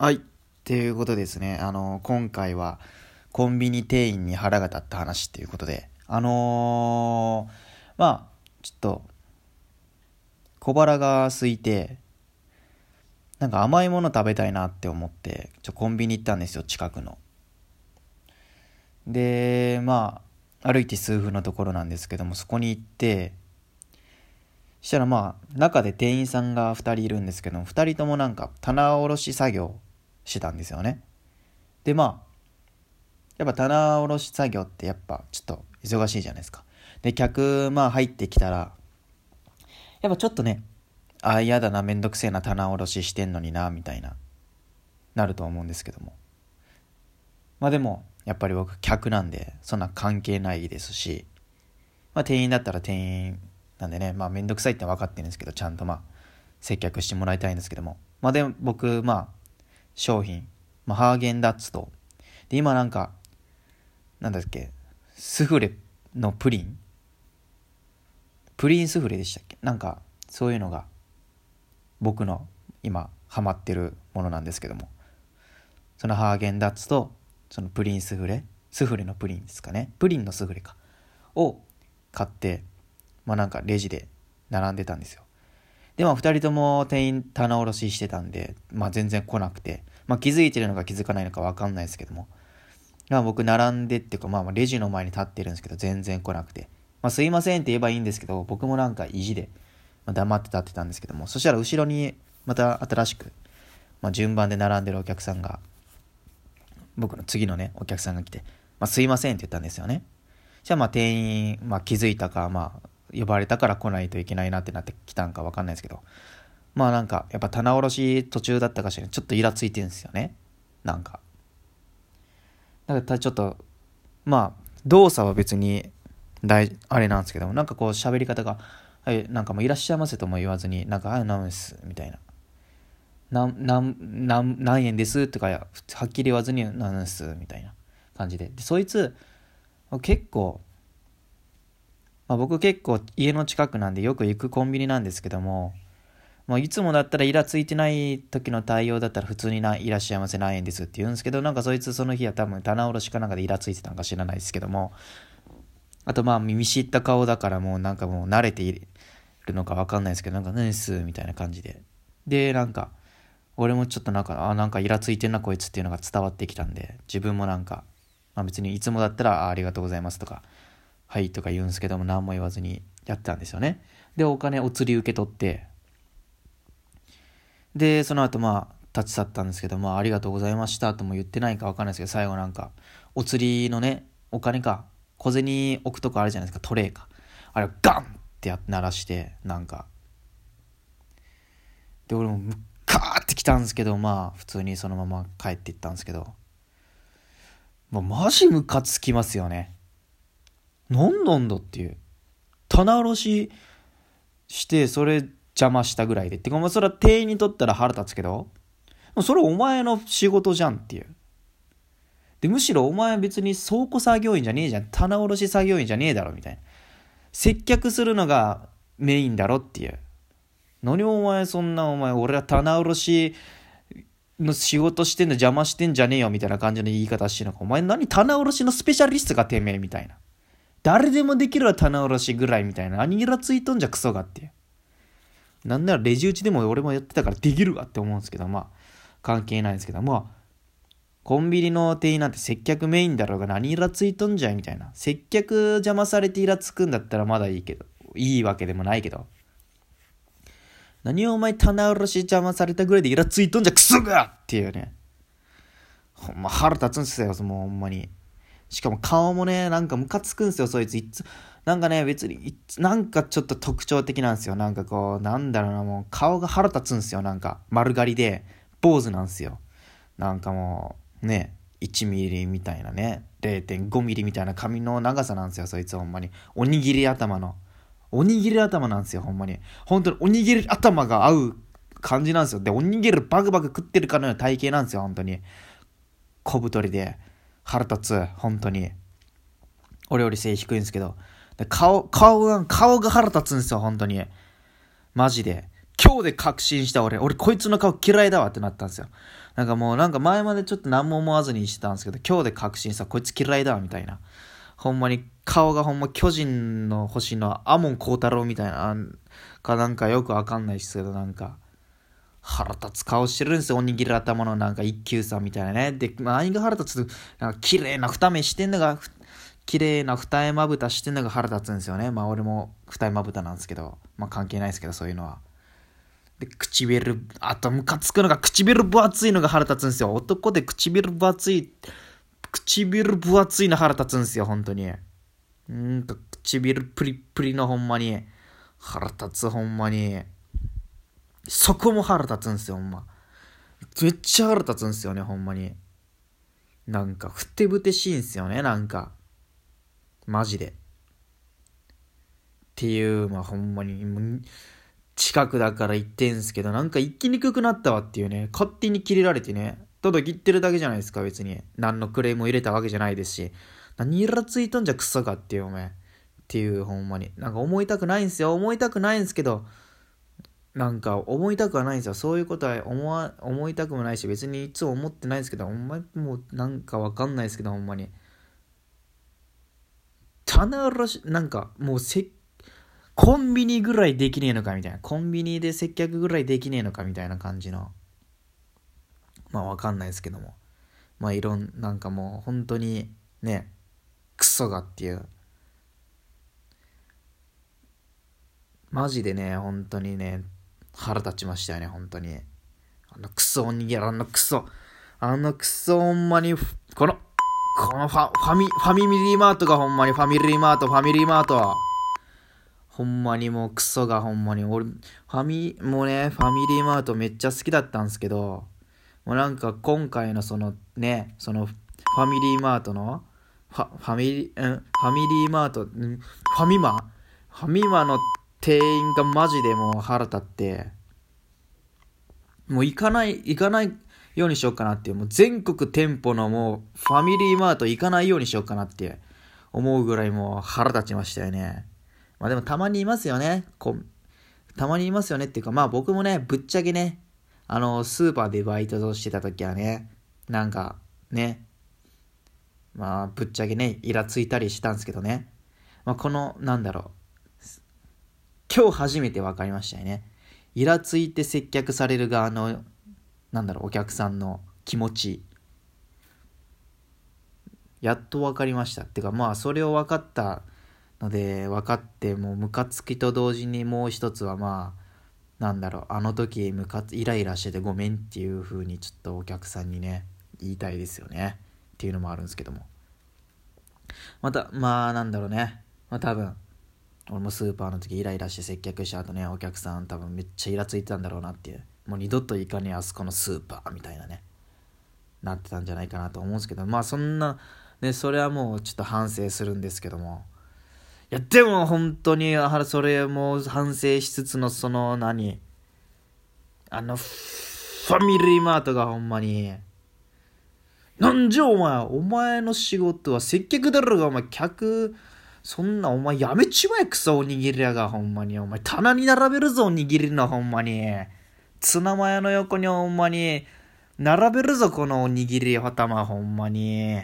はい。っていうことですね。あの、今回は、コンビニ店員に腹が立った話っていうことで、あのー、まあ、ちょっと、小腹が空いて、なんか甘いもの食べたいなって思って、ちょ、コンビニ行ったんですよ、近くの。で、まあ、歩いて数分のところなんですけども、そこに行って、したらまあ、中で店員さんが2人いるんですけども、2人ともなんか棚卸し作業してたんですよね。でまあやっぱ棚卸し作業ってやっぱちょっと忙しいじゃないですか。で客まあ入ってきたらやっぱちょっとねああ嫌だなめんどくせえな棚卸ししてんのになみたいななると思うんですけどもまあでもやっぱり僕客なんでそんな関係ないですし、まあ、店員だったら店員なんでねまあめんどくさいって分かってるんですけどちゃんとまあ接客してもらいたいんですけどもまあでも僕まあ商品、まあ、ハーゲンダッツと、で、今なんか、なんだっけ、スフレのプリン？プリンスフレでしたっけ？なんか、そういうのが、僕の今、ハマってるものなんですけども、そのハーゲンダッツと、そのプリンスフレ、スフレのプリンですかね、プリンのスフレか、を買って、まあなんかレジで並んでたんですよ。で、まあ二人とも店員棚卸ししてたんで、まあ全然来なくて、まあ気づいてるのか気づかないのかわかんないですけども、まあ僕並んでっていうか、まあレジの前に立ってるんですけど、全然来なくて、まあすいませんって言えばいいんですけど、僕もなんか意地で、まあ、黙って立ってたんですけども、そしたら後ろにまた新しく、まあ順番で並んでるお客さんが、僕の次のね、お客さんが来て、まあすいませんって言ったんですよね。じゃあまあ店員、まあ気づいたか、まあ呼ばれたから来ないといけないなってなってきたんかわかんないですけど、まあなんか、やっぱ棚卸し途中だったかしら、ちょっとイラついてるんですよね。なんか。だからちょっと、まあ、動作は別に大、あれなんですけども、なんかこう喋り方が、はい、なんかもういらっしゃいませとも言わずに、なんか、はい、何です、みたいな。なん、なん、なん、何円ですとか、はっきり言わずに、何です、みたいな感じで。で、そいつ、結構、まあ、僕結構家の近くなんでよく行くコンビニなんですけども、まあ、いつもだったらイラついてない時の対応だったら普通にないらっしゃいませ何円ですって言うんですけど、なんかそいつその日は多分棚卸しかなんかでイラついてたんか知らないですけども、あとまあ見知った顔だからもうなんかもう慣れているのかわかんないですけど、なんか何すみたいな感じで。で、なんか、俺もちょっとなんか、あ、なんかイラついてんなこいつっていうのが伝わってきたんで、自分もなんか、まあ別にいつもだったらあありがとうございますとか、はいとか言うんですけども何も言わずにやってたんですよね。で、お金お釣り受け取って、で、その後まあ立ち去ったんですけど、まあありがとうございましたとも言ってないかわかんないですけど、最後なんか、お釣りのね、お金か、小銭置くとこあるじゃないですか、トレーか。あれをガンってや鳴らして、なんか。で、俺もムッカーって来たんですけど、まあ普通にそのまま帰っていったんですけど、もうマジムカつきますよね。何なんだっていう。棚卸しして、それ邪魔したぐらいで。ってか、まあ、それは店員にとったら腹立つけど、それお前の仕事じゃんっていう。で、むしろお前は別に倉庫作業員じゃねえじゃん。棚卸し作業員じゃねえだろ、みたいな。接客するのがメインだろっていう。何お前そんなお前、俺は棚卸しの仕事してんの邪魔してんじゃねえよみたいな感じの言い方してるのか。お前何棚卸しのスペシャリストがてめえみたいな。誰でもできるわ棚卸しぐらいみたいな。何イラついとんじゃクソがっていう。なんならレジ打ちでも俺もやってたからできるわって思うんですけど、まあ、関係ないですけど、まあ、コンビニの店員なんて接客メインだろうが何イラついとんじゃいみたいな。接客邪魔されてイラつくんだったらまだいいけど、いいわけでもないけど。何をお前棚卸し邪魔されたぐらいでイラついとんじゃクソがっていうね。ほんま腹立つんですよ、もうほんまに。しかも顔もね、なんかムカつくんすよ、そいつ。いつ、なんかね、別に、なんかちょっと特徴的なんですよ。なんかこう、なんだろうな、もう顔が腹立つんすよ。なんか、丸刈りで、坊主なんですよ。なんかもう、ね、1ミリみたいなね、0.5ミリみたいな髪の長さなんですよ、そいつほんまに。おにぎり頭の。おにぎり頭なんですよ、ほんまに。本当におにぎり頭が合う感じなんですよ。で、おにぎりバクバク食ってるかのような体型なんですよ、本当に。小太りで。腹立つ、本当に。俺より背低いんですけど。顔、顔が、顔が腹立つんですよ、本当に。マジで。今日で確信した俺。俺こいつの顔嫌いだわってなったんですよ。なんかもうなんか前までちょっと何も思わずにしてたんですけど、今日で確信したこいつ嫌いだわみたいな。ほんまに顔がほんま巨人の星のアモン幸太郎みたいな、かなんかよくわかんないですけど、なんか。腹立つ顔してるんですよ。おにぎり頭のなんか一休さんみたいなね。で、何が腹立つなんか綺麗な二目してんのが、綺麗な二重まぶたしてんのが腹立つんですよね。まあ俺も二重まぶたなんですけど、まあ関係ないですけど、そういうのは。で、唇、あとムカつくのが唇分厚いのが腹立つんですよ。男で唇分厚い、唇分厚いの腹立つんですよ、本当に。うんか唇プリップリのほんまに。腹立つほんまに。そこも腹立つんですよ、ほんま。めっちゃ腹立つんすよね、ほんまに。なんか、ふてぶてしいんすよね、なんか。マジで。っていう、まあほんまに、近くだから言ってんすけど、なんか行きにくくなったわっていうね、勝手に切れられてね、ただ切ってるだけじゃないですか、別に。何のクレームを入れたわけじゃないですし。何イラついとんじゃクソかっていう、お前。っていう、ほんまに。なんか思いたくないんすよ。思いたくないんすけど、なんか思いたくはないんですよ。そういうことは思わ、思いたくもないし、別にいつも思ってないですけど、ほんまにもうなんかわかんないですけど、ほんまに。棚卸し、なんかもうせ、コンビニぐらいできねえのかみたいな。コンビニで接客ぐらいできねえのかみたいな感じの。まあわかんないですけども。まあいろん、なんかもう本当にね、クソがっていう。マジでね、本当にね、腹立ちましたよね、本当に。あのクソおにぎり、あのクソ。あのクソほんまに、この、このファ、ファミ、ファミリーマートがほんまに、ファミリーマート、ファミリーマート。ほんまにもうクソがほんまに、俺、ファミ、もうね、ファミリーマートめっちゃ好きだったんですけど、もうなんか今回のそのね、そのファミリーマートの、ファ、ファミリー、うん、ファミリーマート、ファミマ？ファミマの店員がマジでもう腹立って、もう行かない、行かないようにしようかなっていう、もう全国店舗のもうファミリーマート行かないようにしようかなって思うぐらいもう腹立ちましたよね。まあでもたまにいますよね。こたまにいますよねっていうか、まあ僕もね、ぶっちゃけね、あの、スーパーでバイトしてた時はね、なんか、ね、まあ、ぶっちゃけね、イラついたりしたんですけどね。まあ、この、なんだろう。今日初めて分かりましたよね。イラついて接客される側の、なんだろう、お客さんの気持ち。やっと分かりました。ってか、まあ、それを分かったので、分かって、もう、ムカつきと同時にもう一つは、まあ、なんだろう、あの時、ムカつ、イライラしててごめんっていう風に、ちょっとお客さんにね、言いたいですよね。っていうのもあるんですけども。また、まあ、なんだろうね。まあ、多分、俺もスーパーの時イライラして接客した後ねお客さん多分めっちゃイラついてたんだろうなっていう。もう二度と行かねえあそこのスーパーみたいなね。なってたんじゃないかなと思うんですけど。まあそんなねそれはもうちょっと反省するんですけども。いやでも本当にそれも反省しつつのその何あのファミリーマートがほんまに。なんじゃお前お前の仕事は接客だろうがお前客そんなお前やめちまえクソおにぎり屋がほんまに。お前棚に並べるぞおにぎりのほんまに。ツナマヨの横にほんまに。並べるぞこのおにぎりはたまほんまに。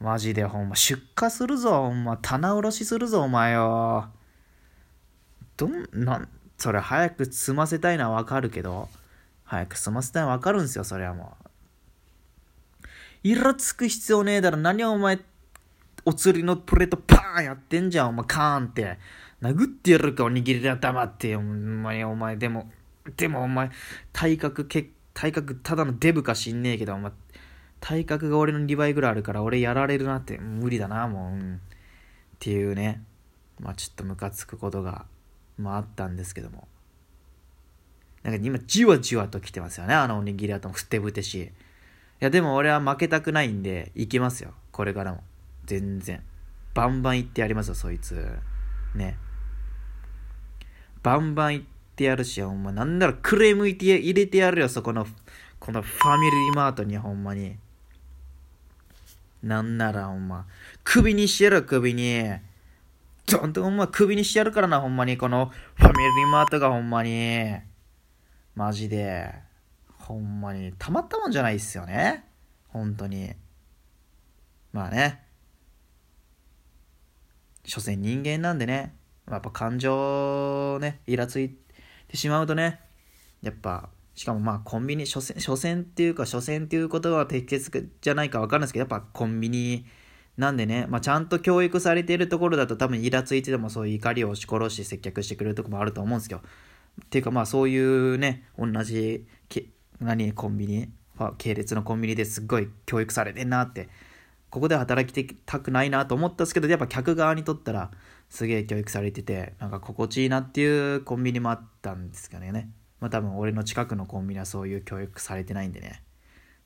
マジでほんま出荷するぞほんま。棚卸しするぞお前よ。どん、なん、それ早く済ませたいのはわかるけど。早く済ませたいのはわかるんすよそれはもう。イラつく必要ねえだろ。何お前お釣りのプレートパーンやってんじゃん、お前カーンって。殴ってやるか、おにぎりで頭って。お前、お前、でも、でもお前、体格け、体格ただのデブか知んねえけど、お前、体格が俺の2倍ぐらいあるから俺やられるなって、無理だな、もう。うん、っていうね。まあちょっとムカつくことが、まああったんですけども。なんか今、じわじわと来てますよね、あのおにぎり頭、ふてぶてしい。いや、でも俺は負けたくないんで、行きますよ、これからも。全然。バンバン言ってやりますよ、そいつ。ね。バンバン言ってやるし、ほんま。なんならクレーム入れてやるよ、そこの、このファミリーマートに、ほんまに。なんなら、ほんま。首にしてやる、首に。ドンとほんま首にしてやるからな、ほんまに。このファミリーマートがほんまに。マジで。ほんまに。たまったもんじゃないっすよね。本当に。まあね。所詮人間なんでね。やっぱ感情ね、イラついてしまうとね、やっぱ、しかもまあコンビニ、所詮、所詮っていうか、所詮っていうことは適切じゃないかわかんないですけど、やっぱコンビニなんでね、まあ、ちゃんと教育されているところだと多分イラついててもそういう怒りを押し殺し接客してくれるとこもあると思うんですよ。っていうかまあそういうね、同じけ、何、コンビニ、系列のコンビニですっごい教育されてんなって、ここで働きたくないなと思ったんですけど、やっぱ客側にとったらすげえ教育されてて、なんか心地いいなっていうコンビニもあったんですかね。まあ多分俺の近くのコンビニはそういう教育されてないんでね。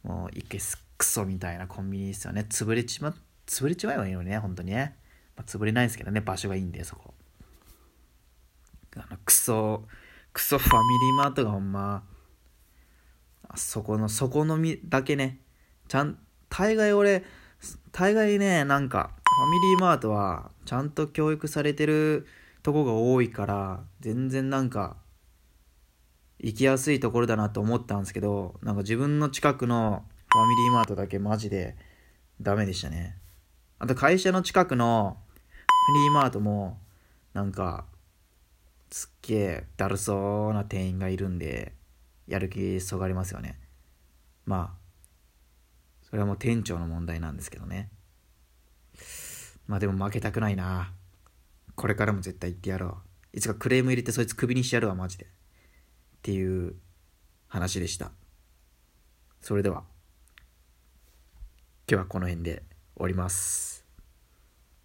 もう一回クソみたいなコンビニですよね。潰れちま、潰れちまえばいいのにね、本当にね。まあ、潰れないんですけどね、場所がいいんで、そこ。あの、クソ、クソファミリーマートがほんま、あそこの、そこのみだけね、ちゃん、大概俺、大概ね、なんか、ファミリーマートは、ちゃんと教育されてるとこが多いから、全然なんか、行きやすいところだなと思ったんですけど、なんか自分の近くのファミリーマートだけマジでダメでしたね。あと会社の近くのファミリーマートもなんかすっげえだるそうな店員がいるんでやる気そがりますよねまあそれはもう店長の問題なんですけどね。まあでも負けたくないな。これからも絶対行ってやろう。いつかクレーム入れてそいつクビにしてやるわマジで。っていう話でした。それでは。今日はこの辺で終わります。